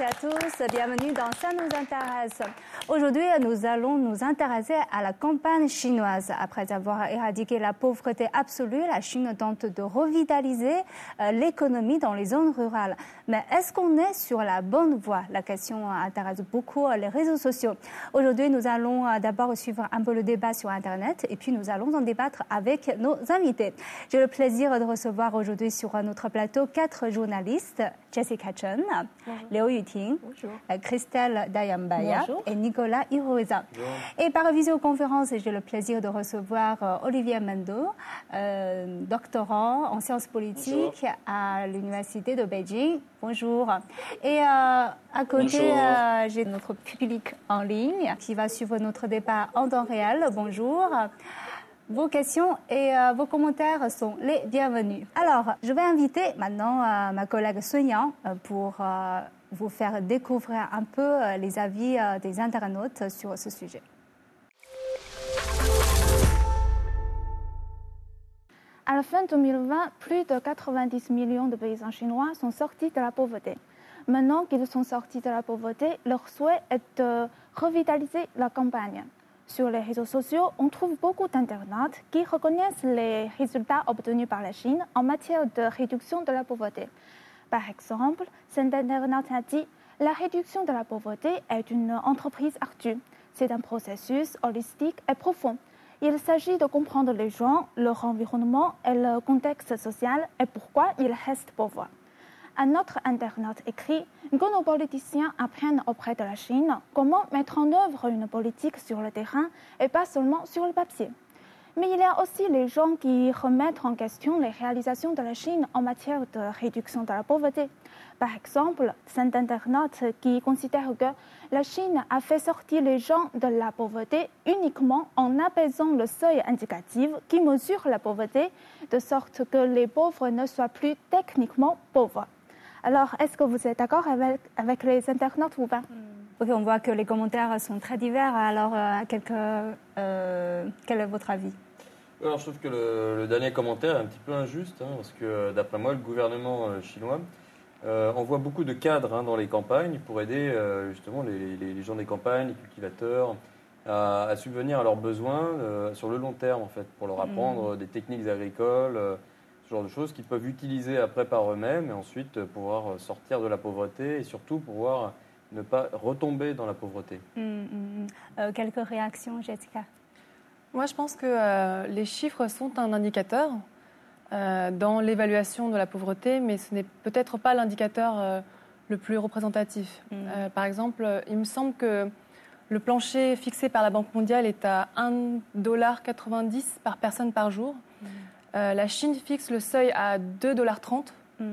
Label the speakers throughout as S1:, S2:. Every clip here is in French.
S1: et à tous, bienvenue dans Ça nous intéresse. Aujourd'hui, nous allons nous intéresser à la campagne chinoise. Après avoir éradiqué la pauvreté absolue, la Chine tente de revitaliser euh, l'économie dans les zones rurales. Mais est-ce qu'on est sur la bonne voie? La question intéresse beaucoup euh, les réseaux sociaux. Aujourd'hui, nous allons euh, d'abord suivre un peu le débat sur Internet et puis nous allons en débattre avec nos invités. J'ai le plaisir de recevoir aujourd'hui sur notre plateau quatre journalistes, Jessica Chen, Léo Yuting, Christelle Dayambaya et Nicolas Iroza. Et par visioconférence, j'ai le plaisir de recevoir euh, Olivier Mendo, euh, doctorant en sciences politiques à l'Université de Beijing. Bonjour. Et à côté, j'ai notre public en ligne qui va suivre notre débat en temps réel. Bonjour. Vos questions et euh, vos commentaires sont les bienvenus. Alors, je vais inviter maintenant euh, ma collègue Sonia euh, pour vous faire découvrir un peu les avis des internautes sur ce sujet.
S2: À la fin 2020, plus de 90 millions de paysans chinois sont sortis de la pauvreté. Maintenant qu'ils sont sortis de la pauvreté, leur souhait est de revitaliser la campagne. Sur les réseaux sociaux, on trouve beaucoup d'internautes qui reconnaissent les résultats obtenus par la Chine en matière de réduction de la pauvreté. Par exemple, internaute a dit La réduction de la pauvreté est une entreprise ardue. C'est un processus holistique et profond. Il s'agit de comprendre les gens, leur environnement et le contexte social et pourquoi ils restent pauvres. Un autre internaute écrit que nos politiciens apprennent auprès de la Chine comment mettre en œuvre une politique sur le terrain et pas seulement sur le papier. Mais il y a aussi les gens qui remettent en question les réalisations de la Chine en matière de réduction de la pauvreté. Par exemple, cet internaute qui considère que la Chine a fait sortir les gens de la pauvreté uniquement en apaisant le seuil indicatif qui mesure la pauvreté, de sorte que les pauvres ne soient plus techniquement pauvres. Alors, est-ce que vous êtes d'accord avec, les internautes ou pas?
S1: Hmm. Ok, on voit que les commentaires sont très divers. Alors, euh, euh, quel est votre avis?
S3: Alors, je trouve que le, dernier commentaire est un petit peu injuste, hein, parce que d'après moi, le gouvernement euh, chinois envoie beaucoup de cadres hein, dans les campagnes pour aider justement les, gens des campagnes, les cultivateurs, à, subvenir à leurs besoins sur le long terme, en fait, pour leur hmm. apprendre des techniques agricoles ce genre de choses qu'ils peuvent utiliser après par eux-mêmes et ensuite pouvoir sortir de la pauvreté et surtout pouvoir ne pas retomber dans la pauvreté.
S1: Hum. Euh, quelques réactions, Jessica?
S4: Moi, je pense que euh, les chiffres sont un indicateur euh, dans l'évaluation de la pauvreté, mais ce n'est peut-être pas l'indicateur le plus représentatif. par exemple, il me semble que le plancher fixé par la Banque mondiale est à 1,90$ par personne par jour. Euh, la Chine fixe le seuil à 2,30 dollars. Hmm.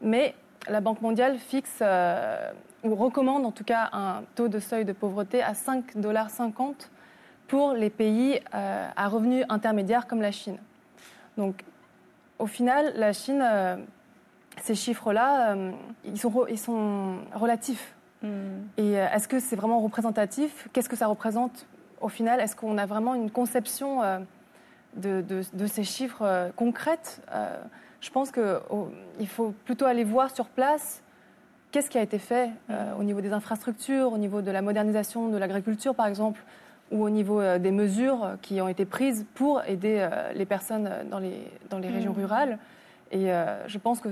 S4: Mais la Banque mondiale fixe euh, ou recommande en tout cas un taux de seuil de pauvreté à 5,50 dollars pour les pays euh, à revenus intermédiaires comme la Chine. Donc au final, la Chine, ces chiffres-là, ils, sont ils sont relatifs. Hmm. Et est-ce que c'est vraiment représentatif? Qu'est-ce que ça représente au final? Est-ce qu'on a vraiment une conception de, ces chiffres euh, concrètes, euh, je pense qu'il oh, faut plutôt aller voir sur place qu'est-ce qui a été fait euh, au niveau des infrastructures, au niveau de la modernisation de l'agriculture, par exemple, ou au niveau des mesures qui ont été prises pour aider les personnes dans les, dans les régions mm. rurales. Et je pense que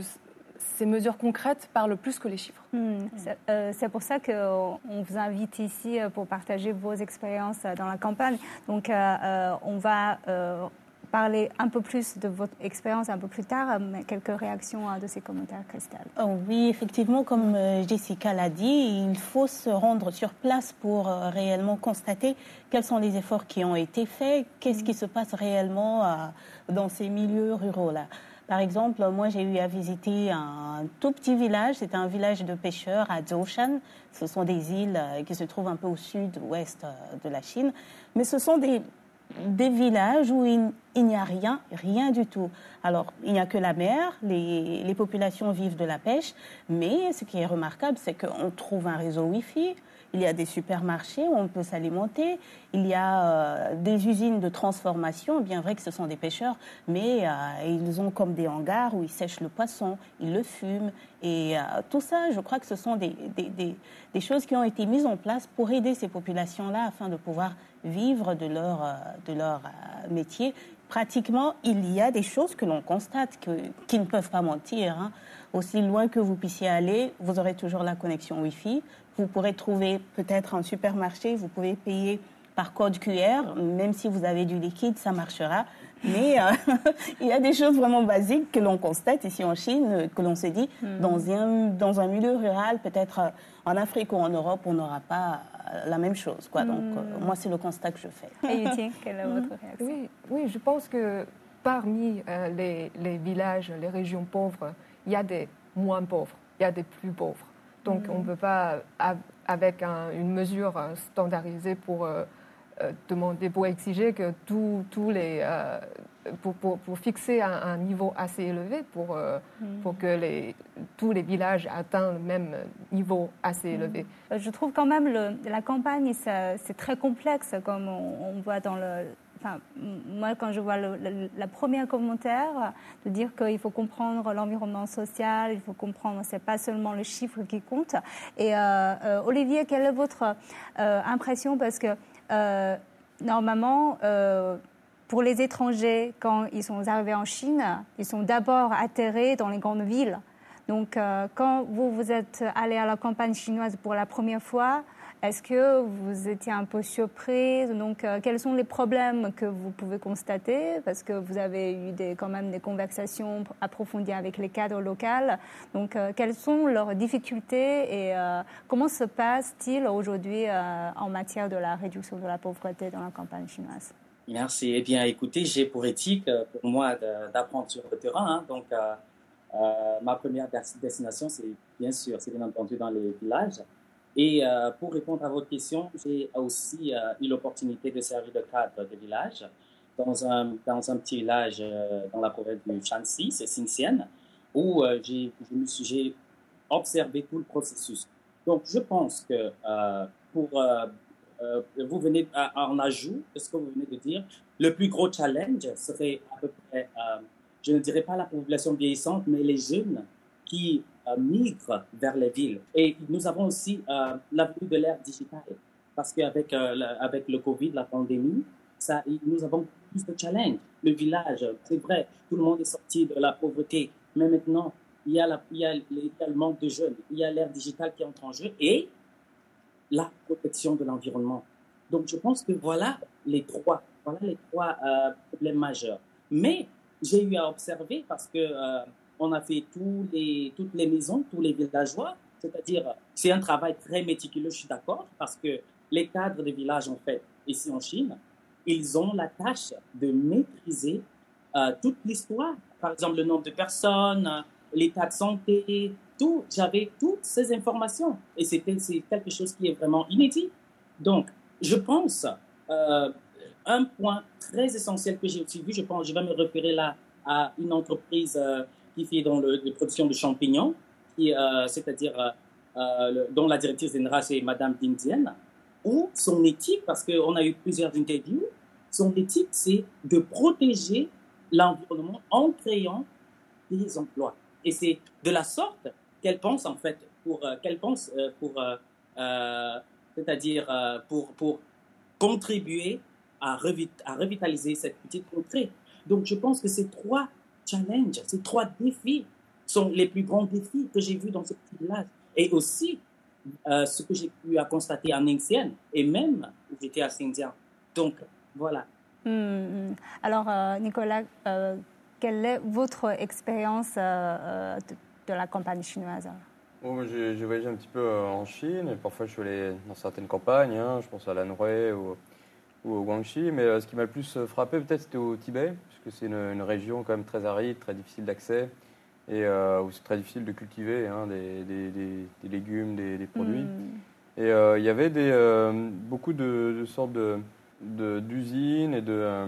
S4: ces mesures concrètes parlent plus que les chiffres. Mm.
S1: C'est pour ça qu'on vous invite ici pour partager vos expériences dans la campagne. Donc, on va parler un peu plus de votre expérience un peu plus tard, mais quelques réactions de ces commentaires, Christelle.
S5: Oh oui, effectivement, comme euh, Jessica l'a dit, il faut se rendre sur place pour euh, réellement constater quels sont les efforts qui ont été faits, qu'est-ce qui se passe réellement euh, dans ces milieux ruraux-là. Par exemple, moi, j'ai eu à visiter un tout petit village. C'est un village de pêcheurs à Zhoushan. Ce sont des îles qui se trouvent un peu au sud-ouest de la Chine. Mais ce sont des des villages où il, n'y a rien, rien du tout. Alors, il n'y a que la mer, les, populations vivent de la pêche, mais ce qui est remarquable, c'est qu'on trouve un réseau Wi-Fi, il y a des supermarchés où on peut s'alimenter, il y a euh, des usines de transformation, bien vrai que ce sont des pêcheurs, mais euh, ils ont comme des hangars où ils sèchent le poisson, ils le fument, Et tout ça, je crois que ce sont des, choses qui ont été mises en place pour aider ces populations-là afin de pouvoir vivre de leur, de leur métier. Pratiquement, il y a des choses que l'on constate qui ne peuvent pas mentir. Hein. Aussi loin que vous puissiez aller, vous aurez toujours la connexion Wi-Fi. Vous pourrez trouver peut-être un supermarché, vous pouvez payer par code QR, même si vous avez du liquide, ça marchera. Mais euh, il y a des choses vraiment basiques que l'on constate ici en Chine, que l'on se dit, hmm. dans, un, dans un milieu rural, peut-être euh, en Afrique ou en Europe, on n'aura pas euh, la même chose. Quoi. Donc, hmm. moi, c'est le constat que je fais.
S1: Et quelle est votre réaction?
S6: Oui, oui, je pense que parmi les, les, villages, les régions pauvres, il y a des moins pauvres, il y a des plus pauvres. Donc, hmm. on ne peut pas, avec une mesure standardisée pour euh, demander, pour exiger que tous les, euh, pour, pour, fixer un, niveau assez élevé pour, euh, mm. pour que les, tous les villages atteignent le même niveau assez mm. élevé.
S1: Je trouve quand même le, la campagne, c'est très complexe, comme on, voit dans le, Enfin, moi, quand je vois le, la première commentaire, de dire qu'il faut comprendre l'environnement social, il faut comprendre, c'est pas seulement le chiffre qui compte. Et Olivier, quelle est votre impression? Parce que euh, normalement, euh, pour les étrangers, quand ils sont arrivés en Chine, ils sont d'abord atterrés dans les grandes villes. Donc, euh, quand vous, vous êtes allé à la campagne chinoise pour la première fois, est-ce que vous étiez un peu surprise? Donc, euh, quels sont les problèmes que vous pouvez constater? Parce que vous avez eu quand même des conversations approfondies avec les cadres locaux. Donc, euh, quelles sont leurs difficultés et euh, comment se passe-t-il aujourd'hui en matière de la réduction de la pauvreté dans la campagne chinoise?
S7: Merci. Eh bien, écoutez, j'ai pour éthique, pour moi, d'apprendre sur le terrain. Hein. donc, ma première destination, c'est bien sûr, c'est bien entendu dans les villages. Et euh, pour répondre à votre question, j'ai aussi euh, eu l'opportunité de servir de cadre de village dans un, dans un petit village euh, dans la province du Shanxi, c'est Xinxian, où j'ai observé tout le processus. Donc, je pense que pour vous venez en ajout de ce que vous venez de dire, le plus gros challenge serait à peu près, je ne dirais pas la population vieillissante, mais les jeunes qui euh, migrent vers les villes. Et nous avons aussi euh, l'avenue de l'ère digitale, parce qu'avec euh, avec le Covid, la pandémie, ça, nous avons plus de challenges. Le village, c'est vrai, tout le monde est sorti de la pauvreté, mais maintenant, il y a, la, il y a, le manque de jeunes, il y a l'ère digitale qui entre en jeu et la protection de l'environnement. Donc, je pense que voilà les trois, voilà les trois problèmes majeurs. Mais j'ai eu à observer parce que on a fait les, toutes les maisons, tous les villageois. C'est-à-dire, c'est un travail très méticuleux, je suis d'accord, parce que les cadres des villages, en fait, ici en Chine, ils ont la tâche de maîtriser euh, toute l'histoire. Par exemple, le nombre de personnes, l'état de santé, tout. J'avais toutes ces informations. Et c'était c'est quelque chose qui est vraiment inédit. Donc, je pense, euh, un point très essentiel que j'ai aussi vu, je pense, je vais me référer là à une entreprise euh, qui fait dans le, la production de champignons, euh, c'est-à-dire euh, euh, dont la directrice générale c'est Madame Dindienne, où son éthique, parce qu'on a eu plusieurs interviews, son éthique c'est de protéger l'environnement en créant des emplois. Et c'est de la sorte qu'elle pense en fait pour qu'elle pense pour c'est-à-dire pour pour contribuer à, à revitaliser cette petite contrée. Donc je pense que ces trois challenge, ces trois défis sont les plus grands défis que j'ai vus dans ce petit village. Et aussi, euh, ce que j'ai pu constater en Ningxian et même où j'étais à Xinjiang. Donc, voilà.
S1: Hmm, hmm. Alors, euh, Nicolas, euh, quelle est votre expérience de, la campagne chinoise?
S3: Oh, J'ai voyagé un petit peu en Chine et parfois je suis allé dans certaines campagnes, hein, je pense à l'Anhui ou, ou, au Guangxi, mais ce qui m'a le plus frappé peut-être c'était au Tibet, que c'est une, région quand même très aride, très difficile d'accès, et euh, où c'est très difficile de cultiver hein, des, légumes, des, produits. Hmm. Et euh, il y avait des, euh, beaucoup de, sortes d'usines et de,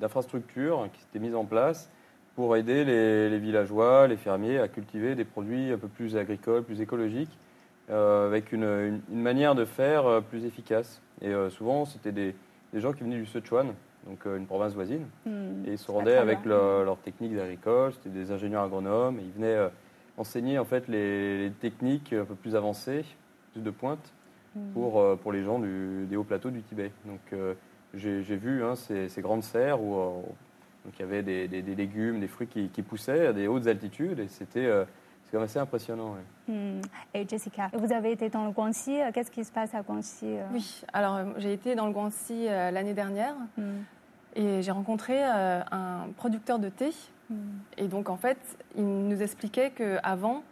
S3: d'infrastructures qui s'étaient mises en place pour aider les, villageois, les fermiers à cultiver des produits un peu plus agricoles, plus écologiques, avec une, une, manière de faire plus efficace. Et souvent, c'était des, gens qui venaient du Sichuan, donc euh, une province voisine. Hmm. Et ils se rendaient avec leur, technique d'agricole, c'était des ingénieurs agronomes, et ils venaient euh, enseigner en fait les, techniques un peu plus avancées, plus de pointe,
S1: Mm.
S3: pour, pour les gens du, des hauts plateaux du Tibet. Donc j'ai vu hein, ces, ces, grandes serres où donc, il y avait des, des, légumes, des fruits qui, qui, poussaient à des hautes altitudes et c'était c'est quand même assez impressionnant.
S1: Hmm. Et Jessica, vous avez été dans le Guangxi. Euh, qu'est-ce qui se passe à Guangxi euh?
S4: Oui, alors euh, j'ai été dans le Guangxi l'année dernière hmm. Et j'ai rencontré un producteur de thé. Hmm. Et donc en fait, il nous expliquait qu'avant,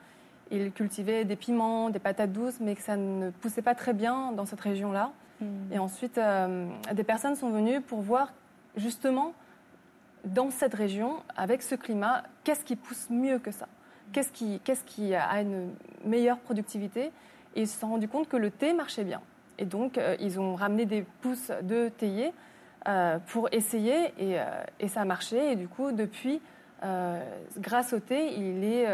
S4: il cultivait des piments, des patates douces, mais que ça ne poussait pas très bien dans cette région-là. Et ensuite, des personnes sont venues pour voir justement dans cette région, avec ce climat, qu'est-ce qui pousse mieux que ça? Qu'est-ce qui, a une meilleure productivité? Et ils se sont rendus compte que le thé marchait bien. Et donc, euh, ils ont ramené des pousses de théiers euh, pour essayer et, euh, et, ça a marché. Et du coup, depuis, grâce au thé, il est,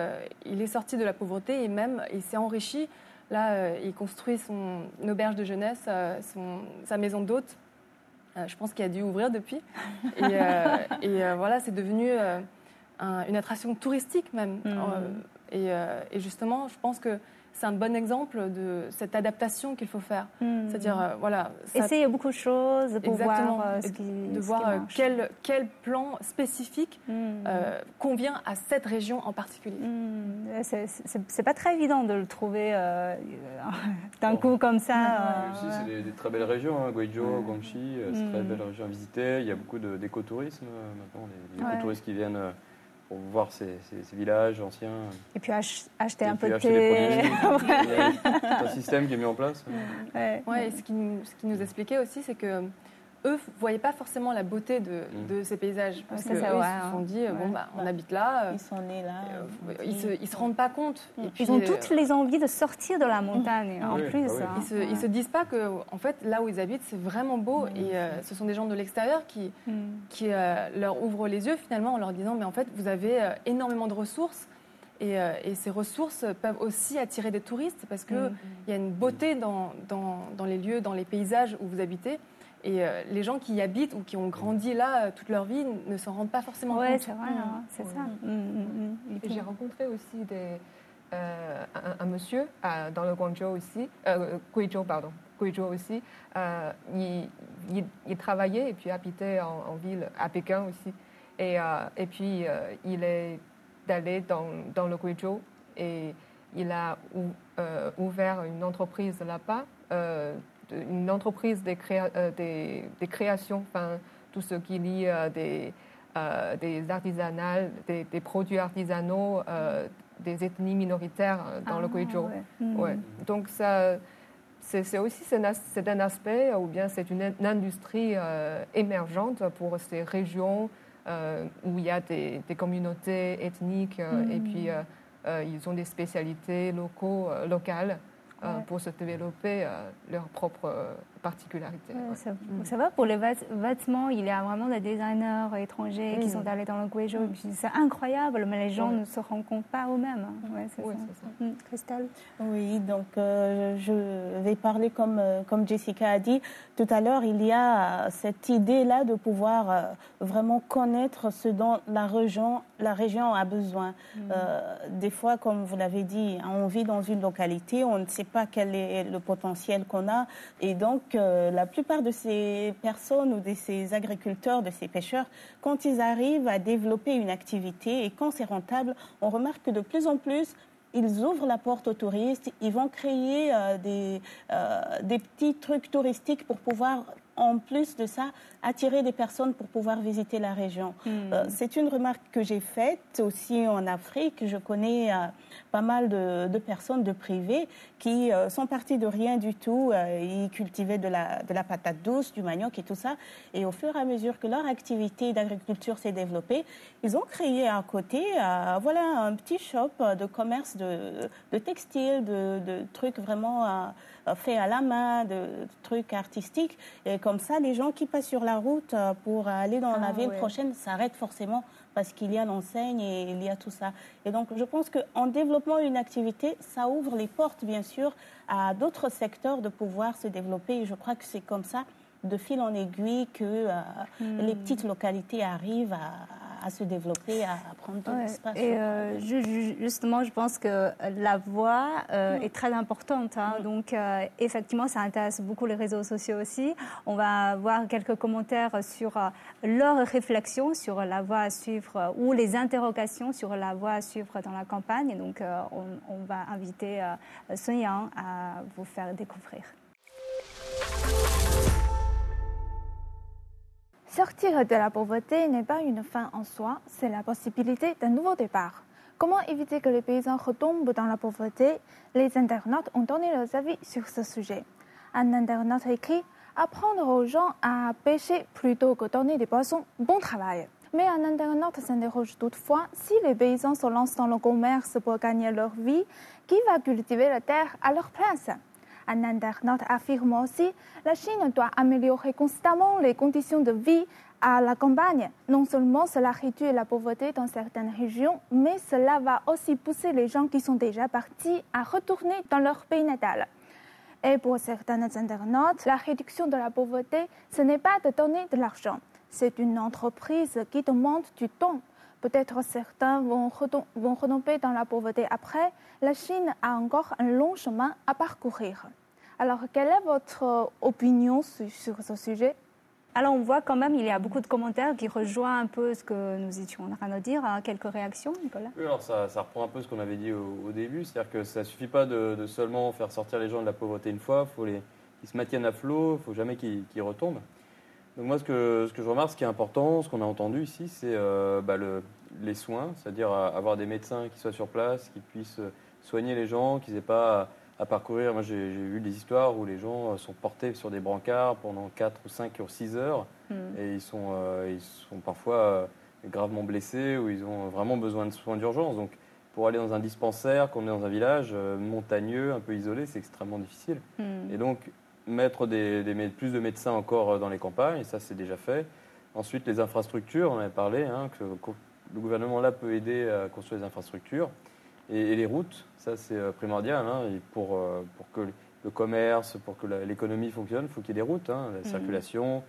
S4: il est sorti de la pauvreté et même il s'est enrichi. Là, il construit son auberge de jeunesse, son, sa maison d'hôte. je pense qu'il a dû ouvrir depuis. Et, et voilà, c'est devenu une attraction touristique même. Mm. Euh, euh, et, justement, je pense que c'est un bon exemple de cette adaptation qu'il faut faire. Mm. C'est-à-dire, euh, voilà.
S1: Essayer beaucoup de choses pour voir ce qui
S4: De voir quel, quel, plan spécifique mm. convient à cette région en particulier.
S1: C'est pas très évident de le trouver d'un coup comme ça.
S3: c'est des, très belles régions, hein, Guizhou, Guangxi, c'est très belles régions à visiter. Il y a beaucoup d'écotourisme maintenant, des écotouristes qui viennent pour voir ces, villages anciens.
S1: Et puis acheter un peu de thé.
S3: C'est un système qui est mis en place.
S4: Ouais. ouais ce, qui, ce qui nous expliquait aussi, c'est que eux ne voyaient pas forcément la beauté de, mm. de ces paysages. Parce qu'ils se sont dit, bon, bah, on habite là.
S5: Euh, ils sont nés là.
S4: Euh, ils ne se, se, rendent pas compte.
S1: Et puis, ils ont toutes les envies de sortir de la montagne, en plus.
S4: Bah hein. Ils ne se, se, disent pas que, en fait, là où ils habitent, c'est vraiment beau. Mm. Et euh, ce sont des gens de l'extérieur qui, mm. qui leur ouvrent les yeux, finalement, en leur disant, mais en fait, vous avez énormément de ressources. Et, et, ces ressources peuvent aussi attirer des touristes parce qu'il il y a une beauté dans, dans, dans les lieux, dans les paysages où vous habitez. Et euh, les gens qui y habitent ou qui ont grandi là euh, toute leur vie ne s'en rendent pas forcément
S1: ouais,
S4: compte.
S1: c'est vrai, hein, c'est ça. Mm, mm,
S6: mm, et j'ai rencontré aussi des, euh, un, monsieur dans le Guangzhou aussi, Guizhou, pardon, Guizhou aussi. Il, il, travaillait et puis habitait en, ville, à Pékin aussi. Et, et puis il est allé dans, dans le Guizhou et il a ouvert une entreprise là-bas une entreprise des, euh, des, des, créations, enfin, tout ce qui lie euh, des, euh, des artisanales, des, produits artisanaux, des ethnies minoritaires dans le ah, Guizhou. Ouais. Mm. Donc ça, c'est aussi c'est un aspect, ou bien c'est une, industrie émergente pour ces régions où il y a des, communautés ethniques et mm. puis ils ont des spécialités locaux, locales. Euh, pour se développer euh, leur propre euh, particularité.
S1: ça, ça, va pour les vêtements, il y a vraiment des designers étrangers qui mm. sont allés dans le Guizhou. Mm. C'est incroyable, mais les gens ne se rendent compte pas eux-mêmes. Hein. oui, c'est ça. Mm. Christelle
S5: Oui, donc je vais parler comme, comme Jessica a dit. Tout à l'heure, il y a cette idée-là de pouvoir vraiment connaître ce dont la région, la région a besoin. des fois, comme vous l'avez dit, on vit dans une localité, on ne sait pas quel est le potentiel qu'on a. Et donc, euh, la plupart de ces personnes ou de ces agriculteurs, de ces pêcheurs, quand ils arrivent à développer une activité et quand c'est rentable, on remarque que de plus en plus, ils ouvrent la porte aux touristes, ils vont créer euh, euh, des petits trucs touristiques pour pouvoir en plus de ça, attirer des personnes pour pouvoir visiter la région. Hmm. c'est une remarque que j'ai faite aussi en Afrique. Je connais pas mal de, personnes de privés qui euh, sont partis de rien du tout. Euh, ils cultivaient de la, de la patate douce, du manioc et tout ça. Et au fur et à mesure que leur activité d'agriculture s'est développée, ils ont créé à côté euh, voilà, un petit shop de commerce de, de textiles, de, de, trucs vraiment faits à la main, de, trucs artistiques. Et comme ça, les gens qui passent sur la route pour aller dans la ah ville prochaine s'arrêtent forcément parce qu'il y a l'enseigne et il y a tout ça. Et donc, je pense qu'en développant une activité, ça ouvre les portes, bien sûr, à d'autres secteurs de pouvoir se développer. Et je crois que c'est comme ça, de fil en aiguille, que euh, hmm. les petites localités arrivent à, à, se développer, à, prendre de l'espace.
S1: Et euh, justement, je pense que la voix euh, mm. est très importante. Hein. Mm. Donc, euh, effectivement, ça intéresse beaucoup les réseaux sociaux aussi. On va voir quelques commentaires sur leurs réflexions sur la voie à suivre ou les interrogations sur la voie à suivre dans la campagne. Donc, on, on, va inviter Sun à vous faire découvrir.
S2: Sortir de la pauvreté n'est pas une fin en soi, c'est la possibilité d'un nouveau départ. Comment éviter que les paysans retombent dans la pauvreté? Les internautes ont donné leurs avis sur ce sujet. Un internaute écrit Apprendre aux gens à pêcher plutôt que donner des poissons, bon travail. Mais un internaute s'interroge toutefois si les paysans se lancent dans le commerce pour gagner leur vie, qui va cultiver la terre à leur place? Un internaute affirme aussi la Chine doit améliorer constamment les conditions de vie à la campagne. Non seulement cela réduit la pauvreté dans certaines régions, mais cela va aussi pousser les gens qui sont déjà partis à retourner dans leur pays natal. Et pour certains internautes, la réduction de la pauvreté, ce n'est pas de donner de l'argent. C'est une entreprise qui demande du temps. Peut-être certains vont, retomber dans la pauvreté après. La Chine a encore un long chemin à parcourir. Alors, quelle est votre opinion sur, ce sujet?
S1: Alors on voit quand même, il y a beaucoup de commentaires qui rejoignent un peu ce que nous étions en train de dire. Hein. Quelques réactions, Nicolas?
S3: Oui, alors ça, reprend un peu ce qu'on avait dit au, début. C'est-à-dire que ça ne suffit pas de, seulement faire sortir les gens de la pauvreté une fois. Il faut qu'ils se maintiennent à flot. Il ne faut jamais qu'ils retombent. Donc moi, ce que, ce que je remarque, ce qui est important, ce qu'on a entendu ici, c'est euh, bah, les soins. C'est-à-dire avoir des médecins qui soient sur place, qui puissent soigner les gens, qu'ils n'aient pas à parcourir. Moi, j'ai vu des histoires où les gens euh, sont portés sur des brancards pendant 4 ou 5 ou 6 heures hmm. et ils sont, euh, ils sont parfois euh, gravement blessés ou ils ont vraiment besoin de soins d'urgence. Donc, pour aller dans un dispensaire, qu'on est dans un village montagneux, un peu isolé, c'est extrêmement difficile. Hmm. Et donc, mettre des, plus de médecins encore dans les campagnes, et ça, c'est déjà fait. Ensuite, les infrastructures, on avait parlé, hein, que le gouvernement là peut aider à construire les infrastructures. Et, les routes, ça c'est euh, primordial. Hein, et pour, euh, pour que le commerce, pour que l'économie fonctionne, il faut qu'il y ait des routes, hein, la mhm. circulation.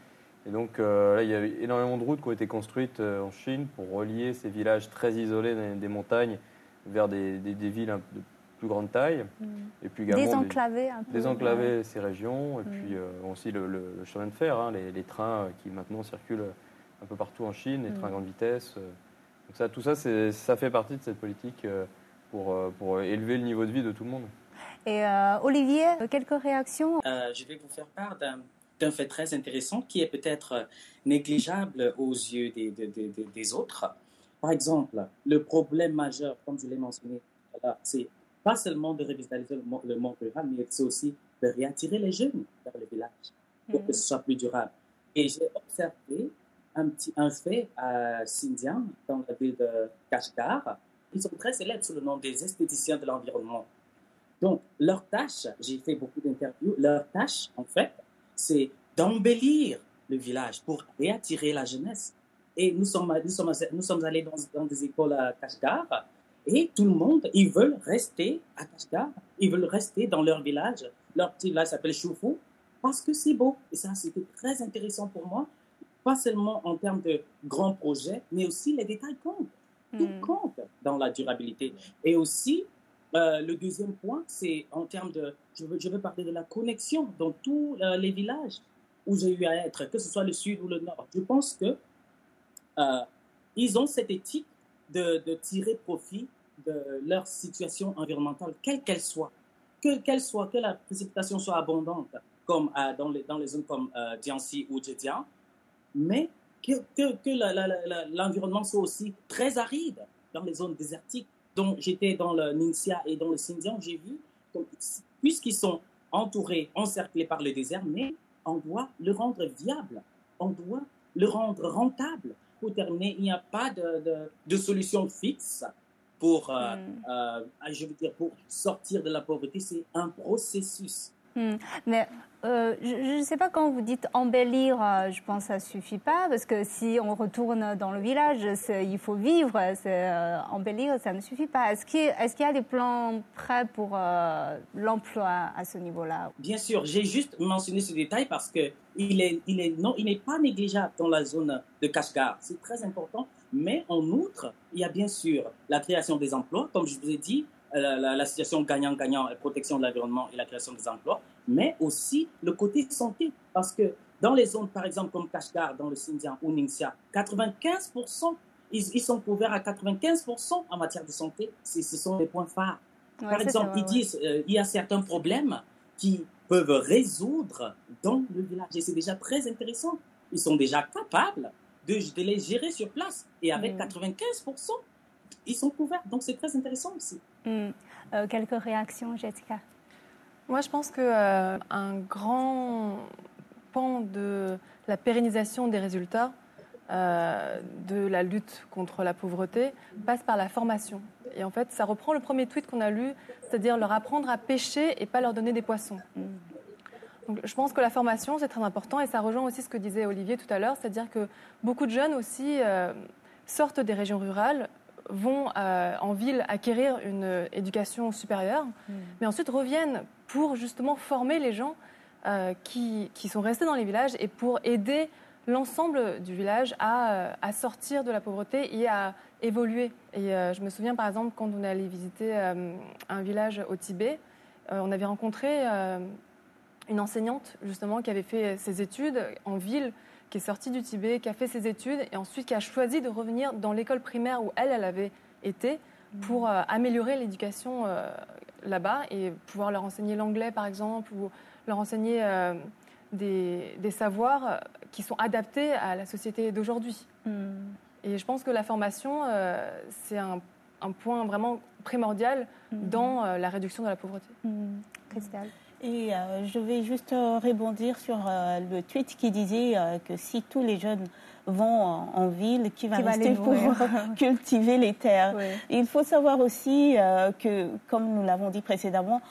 S3: Et donc euh, là, il y a énormément de routes qui ont été construites en Chine pour relier ces villages très isolés des, montagnes vers des, des, villes de plus grande taille.
S1: Mhm. Et puis désenclaver un
S3: peu. Désenclaver ces régions. Et mhm. puis aussi le, chemin de fer, hein, les, trains qui maintenant circulent un peu partout en Chine, les trains à grande vitesse. Donc ça, tout ça, ça fait partie de cette politique pour, euh, pour élever le niveau de vie de tout le monde.
S1: Et euh, Olivier, quelques réactions?
S7: Euh, Je vais vous faire part d'un fait très intéressant qui est peut-être négligeable aux yeux des, des, des, autres. Par exemple, le problème majeur, comme je l'ai mentionné, c'est pas seulement de revitaliser le, monde rural, mais c'est aussi de réattirer les jeunes vers le village pour que ce soit plus durable. Et j'ai observé un, petit, un fait à Xinjiang, dans la ville de Kashgar, ils sont très célèbres sous le nom des esthéticiens de l'environnement. Donc, leur tâche, j'ai fait beaucoup d'interviews, leur tâche, en fait, c'est d'embellir le village pour réattirer la jeunesse. Et nous sommes, nous sommes, nous sommes allés dans, dans, des écoles à Kashgar et tout le monde, ils veulent rester à Kashgar, ils veulent rester dans leur village. Leur petit village s'appelle Choufou parce que c'est beau. Et ça, c'était très intéressant pour moi, pas seulement en termes de grands projets, mais aussi les détails comptent. Tout hmm. compte dans la durabilité. Et aussi, euh, le deuxième point, c'est en termes de, je veux, je veux, parler de la connexion dans tous euh, les villages où j'ai eu à être, que ce soit le sud ou le nord. Je pense que euh, ils ont cette éthique de, tirer profit de leur situation environnementale, quelle qu'elle soit, que qu'elle soit, que la précipitation soit abondante, comme dans, les, dans les zones comme euh, ou Zhejiang, mais que, que, l'environnement soit aussi très aride dans les zones désertiques. Donc, j'étais dans le Ningxia et dans le Xinjiang, j'ai vu, puisqu'ils sont entourés, encerclés par le désert, mais on doit le rendre viable, on doit le rendre rentable. Terminer, il n'y a pas de, de, solution fixe pour, euh, hmm. euh, je veux dire, pour sortir de la pauvreté. C'est un processus.
S1: Hmm. Mais euh, je ne sais pas quand vous dites embellir, euh, je pense que ça suffit pas parce que si on retourne dans le village, il faut vivre. Euh, embellir, ça ne suffit pas. Est-ce qu'il y a des plans prêts pour l'emploi à ce niveau-là?
S7: Bien sûr, j'ai juste mentionné ce détail parce que il n'est pas négligeable dans la zone de Kashgar. C'est très important Mais en outre, il y a bien sûr la création des emplois, comme je vous ai dit, la, la situation gagnant-gagnant, la protection de l'environnement et la création des emplois, mais aussi le côté santé. Parce que dans les zones, par exemple, comme Kashgar, dans le Xinjiang ou Ningxia, 95%, ils, ils, sont couverts à 95% en matière de santé. Ce sont les points phares. Ouais, par exemple, ils disent euh, il y a certains problèmes qui peuvent résoudre dans le village. Et c'est déjà très intéressant. Ils sont déjà capables de, de les gérer sur place. Et avec mmh. 95%, ils sont couverts. Donc c'est très intéressant aussi.
S1: Mmh. Euh, quelques réactions, Jessica?
S4: Moi, je pense qu'un euh, grand pan de la pérennisation des résultats euh, de la lutte contre la pauvreté passe par la formation. Et en fait, ça reprend le premier tweet qu'on a lu, c'est-à-dire leur apprendre à pêcher et pas leur donner des poissons. Donc, je pense que la formation, c'est très important et ça rejoint aussi ce que disait Olivier tout à l'heure, c'est-à-dire que beaucoup de jeunes aussi euh, sortent des régions rurales, vont euh, en ville acquérir une éducation supérieure, mmh. mais ensuite reviennent pour justement former les gens euh, qui, qui, sont restés dans les villages et pour aider l'ensemble du village à, à, sortir de la pauvreté et à évoluer. Et euh, je me souviens par exemple quand on est allé visiter euh, un village au Tibet, euh, on avait rencontré une enseignante justement qui avait fait ses études en ville, qui est sortie du Tibet, qui a fait ses études et ensuite qui a choisi de revenir dans l'école primaire où elle, elle avait été pour améliorer l'éducation là-bas et pouvoir leur enseigner l'anglais par exemple ou leur enseigner euh, des, des, savoirs qui sont adaptés à la société d'aujourd'hui. Mm. Et je pense que la formation, euh, c'est un, un, point vraiment primordial mm. dans euh, la réduction de la pauvreté.
S1: Mm.
S5: Et euh, je vais juste rebondir sur euh, le tweet qui disait euh, que si tous les jeunes vont en, en ville, qui va
S1: qui
S5: rester
S1: va
S5: pour cultiver les terres?
S1: Oui.
S5: Il faut savoir aussi que, comme nous l'avons dit précédemment,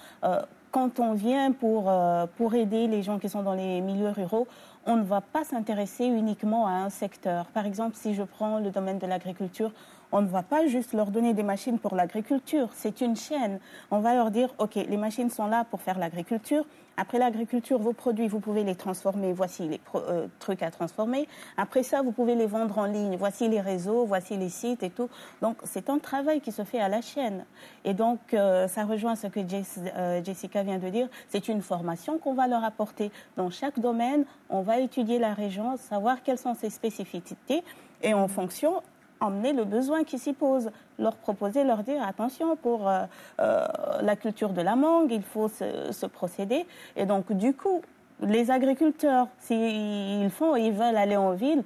S5: quand on vient pour, pour aider les gens qui sont dans les milieux ruraux, on ne va pas s'intéresser uniquement à un secteur. Par exemple, si je prends le domaine de l'agriculture, on ne va pas juste leur donner des machines pour l'agriculture, c'est une chaîne. On va leur dire, OK, les machines sont là pour faire l'agriculture. Après l'agriculture, vos produits, vous pouvez les transformer. Voici les euh, trucs à transformer. Après ça, vous pouvez les vendre en ligne. Voici les réseaux, voici les sites et tout. Donc, c'est un travail qui se fait à la chaîne. Et donc, euh, ça rejoint ce que euh, Jessica vient de dire. C'est une formation qu'on va leur apporter. Dans chaque domaine, on va étudier la région, savoir quelles sont ses spécificités. Et en fonction, emmener le besoin qui s'y pose, leur proposer, leur dire attention pour euh, euh, la culture de la mangue, il faut ce, ce, procédé. Et donc du coup, les agriculteurs, s'ils font, ils veulent aller en ville,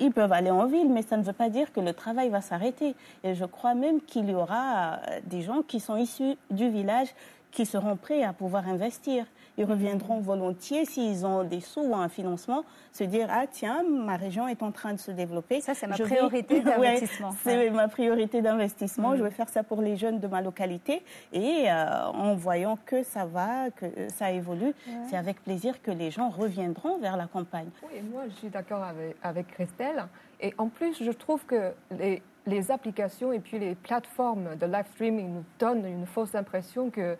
S5: ils peuvent aller en ville, mais ça ne veut pas dire que le travail va s'arrêter. Et je crois même qu'il y aura des gens qui sont issus du village qui seront prêts à pouvoir investir. Ils reviendront volontiers s'ils ont des sous ou un financement, se dire ah tiens ma région est en train de se développer.
S1: Ça c'est ma priorité vais... d'investissement.
S5: Ouais, c'est ma priorité d'investissement. Mmh. Je vais faire ça pour les jeunes de ma localité et euh, en voyant que ça va, que ça évolue, ouais. c'est avec plaisir que les gens reviendront vers la campagne.
S6: Oui, moi je suis d'accord avec, avec Christelle. Et en plus, je trouve que les, les applications et puis les plateformes de live streaming nous donnent une fausse impression que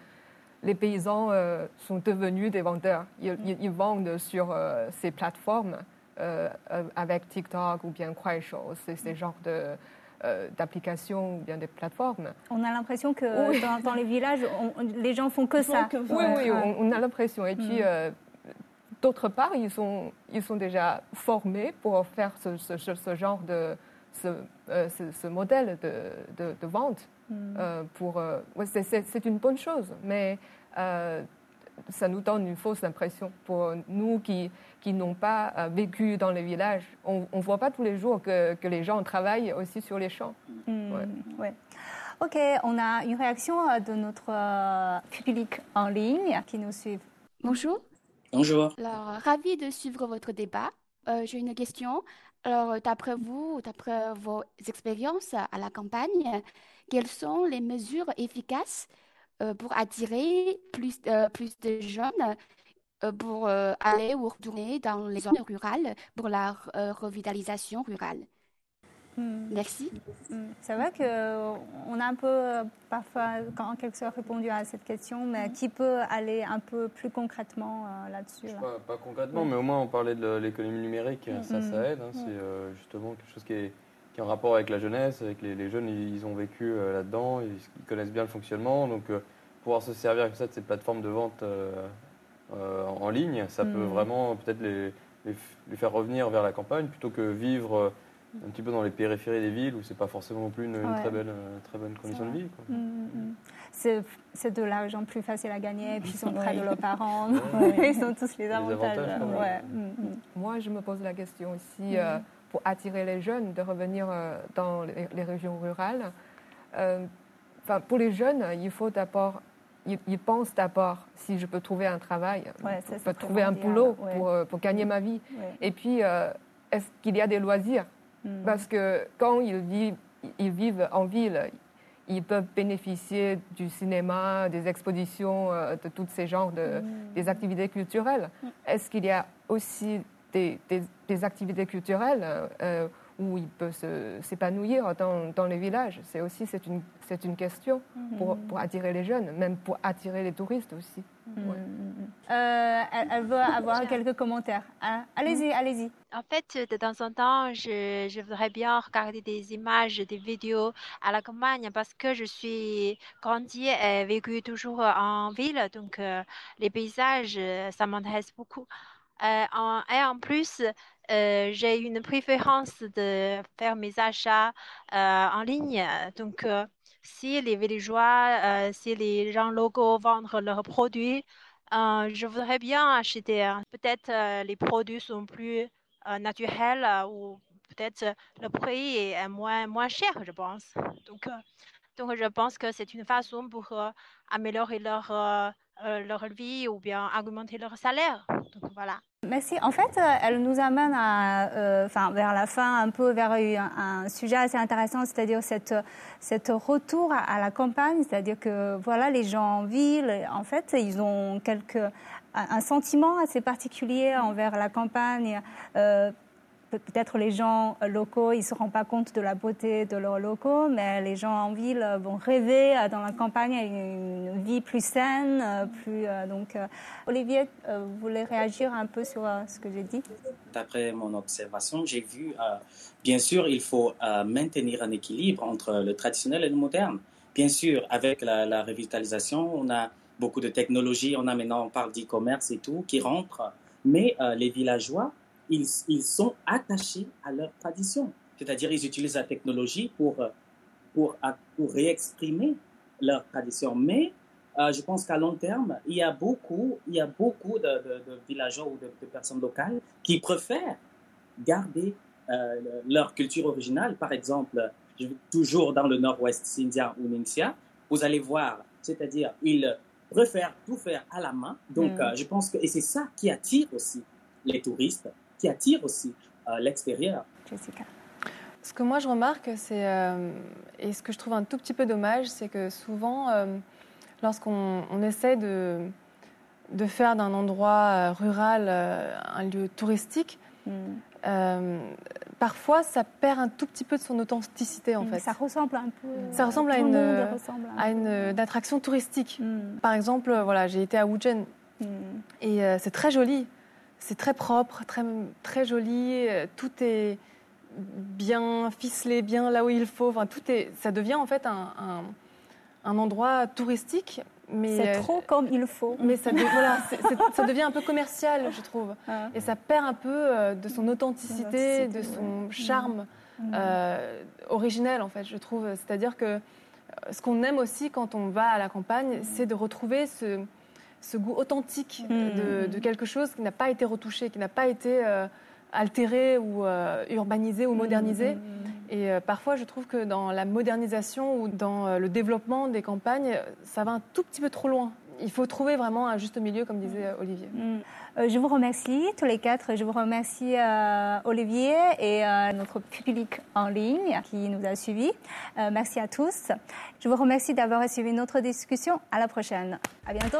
S6: les paysans euh, sont devenus des vendeurs. Ils, ils, ils vendent sur euh, ces plateformes euh, avec TikTok ou bien Kuaishou, c'est ce genre de d'applications ou bien des plateformes.
S1: On a l'impression que oui. dans, dans, les villages, on, les gens font que ça.
S6: Que oui, oui, on, on, a l'impression. Et puis, mm. d'autre part, ils sont, ils sont déjà formés pour faire ce, ce, ce genre de ce, ce, ce modèle de, de, de vente. Mm. Euh, pour, euh, ouais, c'est une bonne chose, mais euh, ça nous donne une fausse impression. Pour nous qui, qui n'ont pas euh, vécu dans les villages, on ne voit pas tous les jours que, que, les gens travaillent aussi sur les champs.
S1: Mm. Ouais. ouais. Ok, on a une réaction de notre public en ligne qui nous suit.
S8: Bonjour.
S7: Bonjour.
S8: Alors, ravi de suivre votre débat. Euh, J'ai une question. Alors, d'après vous, d'après vos expériences à la campagne, quelles sont les mesures efficaces euh, pour attirer plus, euh, plus de jeunes euh, pour aller ou retourner dans les zones rurales pour la revitalisation rurale?
S1: Hmm.
S8: Merci.
S1: Hmm. C'est vrai qu'on a un peu, parfois, en quelque sorte, répondu à cette question, mais hmm. qui peut aller un peu plus concrètement euh, là-dessus là
S3: pas, pas, concrètement, mais au moins on parlait de l'économie numérique, ça, ça aide. Hein, c'est euh, justement quelque chose qui est, qui est en rapport avec la jeunesse, avec les, jeunes, ils, ont vécu là-dedans, ils, connaissent bien le fonctionnement. Donc, pouvoir se servir comme ça de ces plateformes de vente en ligne, ça peut mm. vraiment peut-être les, les, faire revenir vers la campagne plutôt que vivre un petit peu dans les périphéries des villes où c'est pas forcément non plus une, très, belle, euh, très bonne condition de vie. Mm, mm,
S1: mm. C'est de l'argent plus facile à gagner, puis ils sont près de leurs parents, ils ont tous les avantages.
S6: Moi, je me pose la question aussi, euh, pour attirer les jeunes de revenir euh, dans les, régions rurales. Enfin, pour les jeunes, il faut d'abord ils, pensent d'abord si je peux trouver un travail, peux trouver un boulot pour, pour, gagner ma vie. Et puis, est-ce qu'il y a des loisirs? Mm. Parce que quand ils vivent, ils vivent en ville, ils peuvent bénéficier du cinéma, des expositions, euh, de tous ces genres de, mm. des activités culturelles. Mm. Est-ce qu'il y a aussi des, des, activités culturelles euh, où il peut s'épanouir dans, dans, les villages. C'est aussi c'est une, c'est une question pour, mhm. pour, attirer les jeunes, même pour attirer les touristes aussi.
S1: Mhm. Euh, elle, veut avoir quelques commentaires. Ah, allez-y, allez-y.
S9: En fait, de temps en temps, je, je, voudrais bien regarder des images, des vidéos à la campagne parce que je suis grandi et vécu toujours en ville. Donc, euh, les paysages, ça m'intéresse beaucoup. Euh, et en plus, euh, j'ai une préférence de faire mes achats euh, en ligne. Donc, si les villageois, si les gens locaux vendent leurs produits, je voudrais bien acheter. Peut-être les produits sont plus naturels ou peut-être le prix est moins, moins cher, je pense. Donc, donc je pense que c'est une façon pour améliorer leur, leur vie ou bien augmenter leur salaire. Donc, voilà.
S1: Merci. En fait, euh, elle nous amène à, euh, vers la fin, un peu vers un, sujet assez intéressant, c'est-à-dire cette, cette retour à, la campagne, c'est-à-dire que voilà, les gens en ville, en fait, ils ont quelque, un sentiment assez particulier envers la campagne. Euh, peut-être les gens locaux, ils ne se rendent pas compte de la beauté de leurs locaux, mais les gens en ville vont rêver euh, dans la campagne une vie plus saine, euh, plus euh, donc. Olivier, vous voulez réagir un peu sur ce que j'ai dit?
S7: D'après mon observation, j'ai vu, bien sûr, il faut maintenir un équilibre entre le traditionnel et le moderne. Bien sûr, avec la, la revitalisation, on a beaucoup de technologies, on a maintenant, on parle d'e-commerce et tout, qui rentrent, mais les villageois ils, ils sont attachés à leur tradition. C'est-à-dire, ils utilisent la technologie pour, pour, pour réexprimer leur tradition. Mais euh, je pense qu'à long terme, il y a beaucoup, il y a beaucoup de, de, villageois ou de, personnes locales qui préfèrent garder euh, leur culture originale. Par exemple, toujours dans le nord-ouest Sindia ou Ningxia, vous allez voir, c'est-à-dire, ils préfèrent tout faire à la main. Donc, mm. euh, je pense que, et c'est ça qui attire aussi les touristes qui attire aussi euh, l'extérieur. Jessica.
S4: Ce que moi je remarque, c'est, euh, et ce que je trouve un tout petit peu dommage, c'est que souvent, euh, lorsqu'on essaie de, de faire d'un endroit rural un lieu touristique, hmm. parfois ça perd un tout petit peu de son authenticité en fait.
S1: Ça ressemble un peu.
S4: Ça ressemble à une, à une, attraction touristique. Hmm. Par exemple, voilà, j'ai été à hmm. et c'est très joli c'est très propre, très, très joli. Tout est bien ficelé, bien là où il faut. Enfin, tout est, ça devient en fait un, un, endroit touristique.
S1: Mais c'est euh, trop comme il faut.
S4: Mais ça, voilà, ça devient un peu commercial, je trouve. Ah. Et ça perd un peu euh, de son authenticité, de son charme mm. euh, originel, en fait, je trouve. C'est-à-dire que ce qu'on aime aussi quand on va à la campagne, c'est de retrouver ce, ce goût authentique de, mm. quelque chose qui n'a pas été retouché, qui n'a pas été euh, altéré ou euh, urbanisé ou modernisé. Mm. Et euh, parfois, je trouve que dans la modernisation ou dans le développement des campagnes, ça va un tout petit peu trop loin. Il faut trouver vraiment un juste milieu, comme disait Olivier.
S1: Mm. je vous remercie tous les quatre. Je vous remercie Olivier et notre public en ligne qui nous a suivis. merci à tous. Je vous remercie d'avoir suivi notre discussion. À la prochaine. À bientôt.